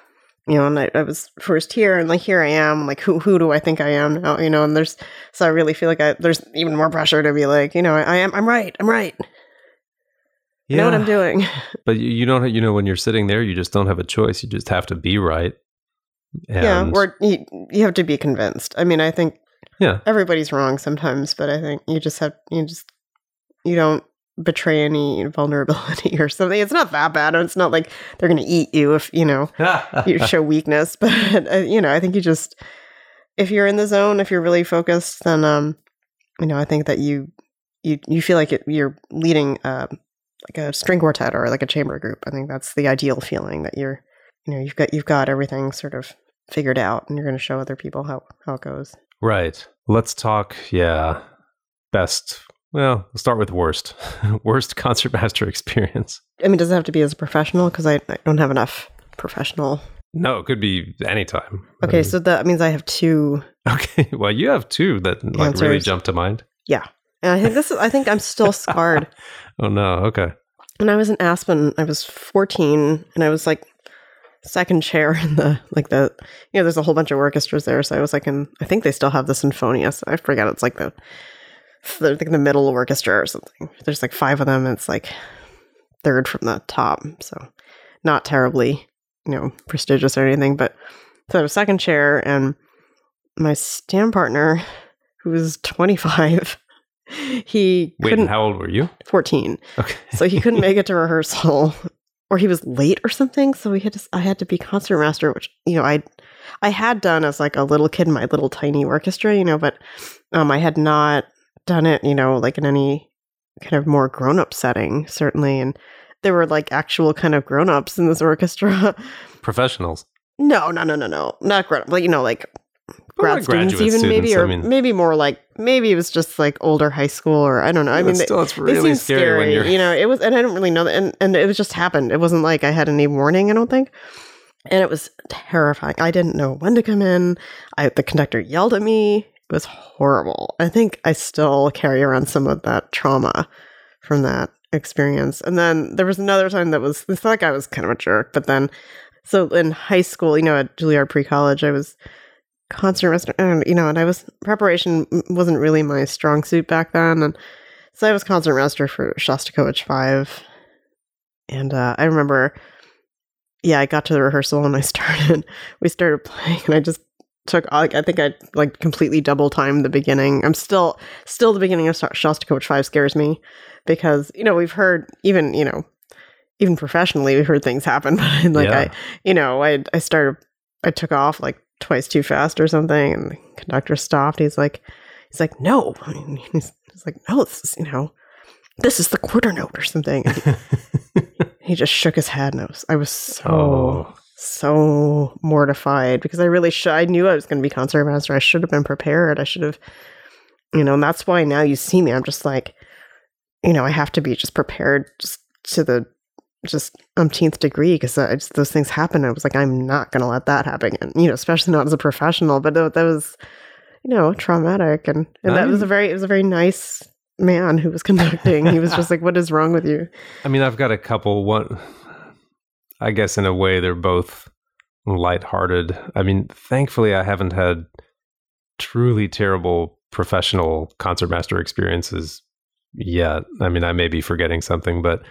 you know, and I, I was first here, and like here I am, like who who do I think I am now? You know, and there's so I really feel like I, there's even more pressure to be like, you know, I, I am I'm right, I'm right, I know what I'm doing. But you, you don't, you know, when you're sitting there, you just don't have a choice. You just have to be right. Yeah, or you, you have to be convinced. I mean, I think yeah, everybody's wrong sometimes, but I think you just have you just you don't betray any vulnerability <laughs> or something. It's not that bad. It's not like they're going to eat you if you know <laughs> you show weakness <laughs> but uh, you know i think you just if you're in the zone if you're really focused then um you know i think that you you you feel like it, you're leading uh like a string quartet or like a chamber group i think that's the ideal feeling that you're you know you've got you've got everything sort of figured out and you're going to show other people how how it goes right. Let's talk. Yeah, best. Well, we'll start with worst. <laughs> worst concertmaster <laughs> experience. i mean does it have to be as a professional because I, I don't have enough professional No, it could be anytime. okay Um, so that means i have two <laughs> okay. Well, you have two that like really jump to mind. yeah and i think this is i think i'm still scarred Oh no. Okay. when I was in Aspen, I was 14 and I was like second chair in the like the you know there's a whole bunch of orchestras there. So I was like in I think they still have the Sinfonius I forget it's like the they're like the middle orchestra or something. There's like five of them and it's like third from the top. So not terribly you know prestigious or anything but so I was second chair and my stand partner who was 25 <laughs> he Wait, couldn't how old were you? 14 Okay. so he couldn't make it to rehearsal or he was late or something. So we had to, I had to be concert master, which, you know, I, I had done as like a little kid in my little tiny orchestra, you know, but um, I had not done it, you know, like in any kind of more grown up setting, certainly. And there were like actual kind of grown ups in this orchestra. <laughs> Professionals. No, no, no, no, no, not grown up. Like you know, like grad students, even maybe, students, I or mean- maybe more like maybe it was just like older high school, or I don't know. I mean, still, it's they really seemed scary, you know, it was, and I don't really know that, and and it was just happened. It wasn't like I had any warning. I don't think, and it was terrifying. I didn't know when to come in. I the conductor yelled at me. It was horrible. I think I still carry around some of that trauma from that experience. And then there was another time that was like I was kind of a jerk, but then so in high school, you know, at Juilliard pre college, I was concert master, and you know, and I was preparation wasn't really my strong suit back then, and so I was concert master for Shostakovich Five, and uh, I remember, yeah, I got to the rehearsal and I <laughs> started, we started playing, and I just took, like, I think I like completely double timed the beginning. I'm still, still the beginning of Shostakovich Five scares me because you know we've heard even you know even professionally we've heard things happen, <laughs> but like Yeah. I, you know, I I started, I took off like twice too fast or something, and the conductor stopped. He's like, he's like, no, <laughs> he's, he's like, no, this is you know, this is the quarter note or something. And he <laughs> just shook his head, and I was I was so oh, so mortified because I really should. I knew I was going to be concert master. I should have been prepared. I should have, you know, and that's why now you see me. I'm just like, you know, I have to be just prepared just to the just umpteenth degree because just those things happen. I was like, I'm not going to let that happen, and you know, especially not as a professional. But that, that was, you know, traumatic, and and that was a very it was a very nice man who was <laughs> conducting. he was just like, "What is wrong with you?" I mean, I've got a couple. One, I guess, in a way, they're both lighthearted. I mean, thankfully, I haven't had truly terrible professional concertmaster experiences yet. I mean, I may be forgetting something, but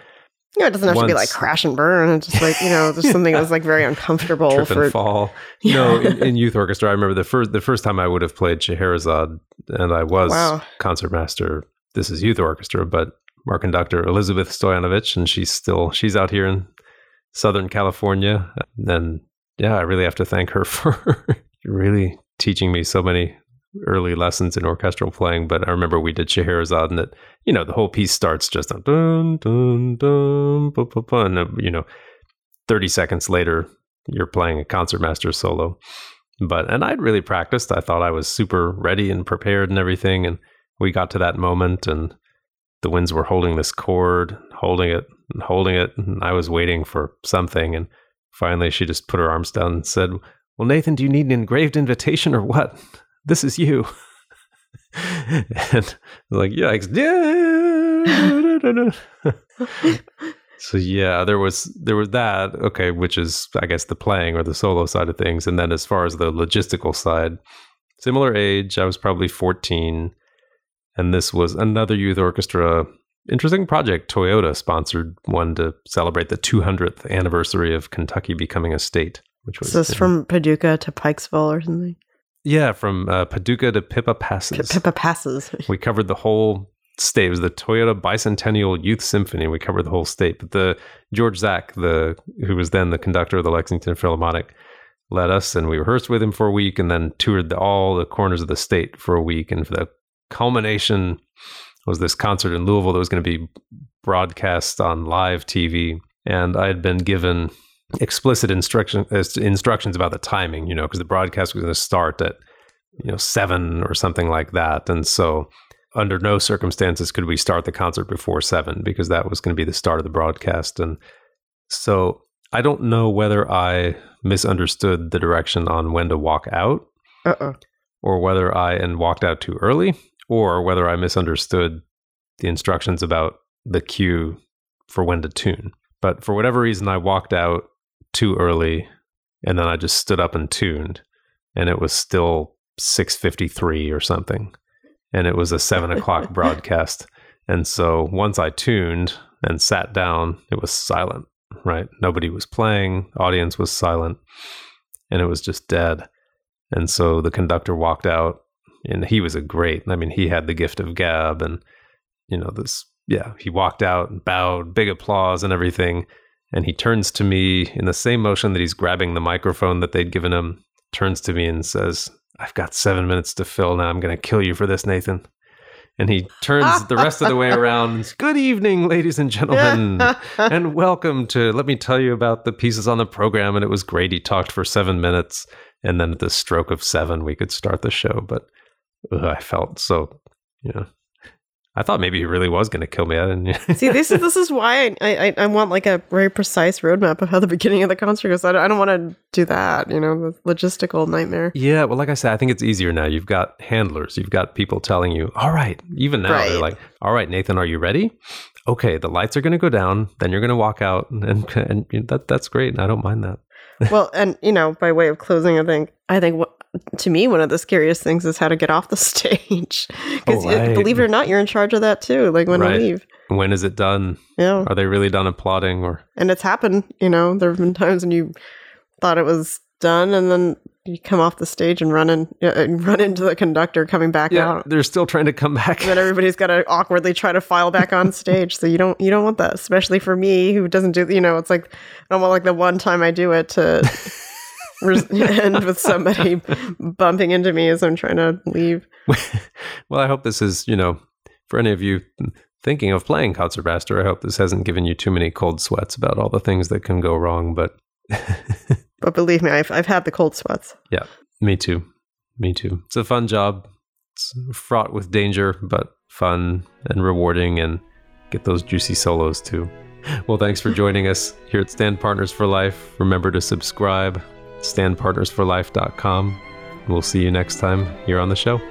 You know, it doesn't have to be like crash and burn. It's just like you know, there's <laughs> something that was like very uncomfortable trip for and fall. <laughs> No, in, in youth orchestra, I remember the first the first time I would have played Scheherazade, and I was Wow. concertmaster. This is youth orchestra, but our conductor Elizabeth Stoyanovich, and she's still she's out here in Southern California, and yeah, I really have to thank her <laughs> for really teaching me so many early lessons in orchestral playing. But I remember we did Scheherazade, and it you know the whole piece starts just on dun dun dun, bu, bu, bu, and you know thirty seconds later you're playing a concertmaster solo. But and I'd really practiced. I thought I was super ready and prepared and everything. And we got to that moment and the winds were holding this chord, holding it and holding it. And I was waiting for something. And finally she just put her arms down and said, Well, Nathan, do you need an engraved invitation or what? This is you. <laughs> and like, yikes. Yeah. <laughs> So yeah, there was there was that okay, which is I guess the playing or the solo side of things, and then as far as the logistical side, similar age, I was probably fourteen, and this was another youth orchestra. Interesting project. Toyota sponsored one to celebrate the 200th anniversary of Kentucky becoming a state, which was in- from Paducah to Pikesville or something. Yeah from uh, Paducah to Pippa Passes. Pippa passes. <laughs> We covered the whole state. It was the Toyota Bicentennial Youth Symphony. We covered the whole state. But the George Zack, the who was then the conductor of the Lexington Philharmonic, led us, and we rehearsed with him for a week, and then toured the, all the corners of the state for a week. And for the culmination was this concert in Louisville that was going to be broadcast on live TV. And I had been given explicit instruction uh, instructions about the timing, you know, because the broadcast was going to start at you know seven or something like that, and so under no circumstances could we start the concert before seven because that was going to be the start of the broadcast. And so I don't know whether I misunderstood the direction on when to walk out Uh oh. or whether I and walked out too early or whether I misunderstood the instructions about the cue for when to tune. But for whatever reason, I walked out too early and then I just stood up and tuned and it was still 653 or something and it was a seven o'clock <laughs> broadcast. And so once I tuned and sat down, it was silent, right? Nobody was playing, audience was silent, and it was just dead. And so the conductor walked out, and he was a great, I mean, he had the gift of gab, and, you know, this, yeah, he walked out and bowed, big applause and everything. And he turns to me in the same motion that he's grabbing the microphone that they'd given him, turns to me and says, I've got seven minutes to fill now. I'm going to kill you for this, Nathan. And he turns the rest of the way around <laughs> Good evening, ladies and gentlemen, <laughs> and welcome to let me tell you about the pieces on the program. And it was great. He talked for seven minutes. And then at the stroke of seven, we could start the show. But ugh, I felt so, you know, I thought maybe he really was going to kill me. I didn't. <laughs> See, this is this is why I, I I want like a very precise roadmap of how the beginning of the concert goes. I don't, I don't want to do that. You know, the logistical nightmare. yeah, well, like I said, I think it's easier now. You've got handlers. You've got people telling you, "All right." Even now, they're like, "All right, Nathan, are you ready?" Okay, the lights are going to go down. Then you're going to walk out, and and that that's great. And I don't mind that. well, and you know, by way of closing, I think I think what to me one of the scariest things is how to get off the <laughs> stage because Oh, right. believe it or not, you're in charge of that too. Like when Right. leave. When is it done? Yeah, Are they really done applauding? Or and it's happened. You know, there have been times when you thought it was done, and then you come off the stage and run in, uh, and run into the conductor coming back yeah, out. they're still trying to come back. And then everybody's got to awkwardly try to file back on <laughs> stage. So you don't you don't want that, especially for me who doesn't do. You know, it's like I don't want like the one time I do it to <laughs> res- <laughs> end with somebody bumping into me as I'm trying to leave. <laughs> well, I hope this is, you know, for any of you thinking of playing Concertmaster, I hope this hasn't given you too many cold sweats about all the things that can go wrong. But <laughs> But believe me, I've I've had the cold sweats. Yeah, me too. Me too. It's a fun job. It's fraught with danger, but fun and rewarding and get those juicy solos too. Well, thanks for joining us here at Stand Partners for Life. Remember to subscribe, standpartnersforlife.com. We'll see you next time here on the show.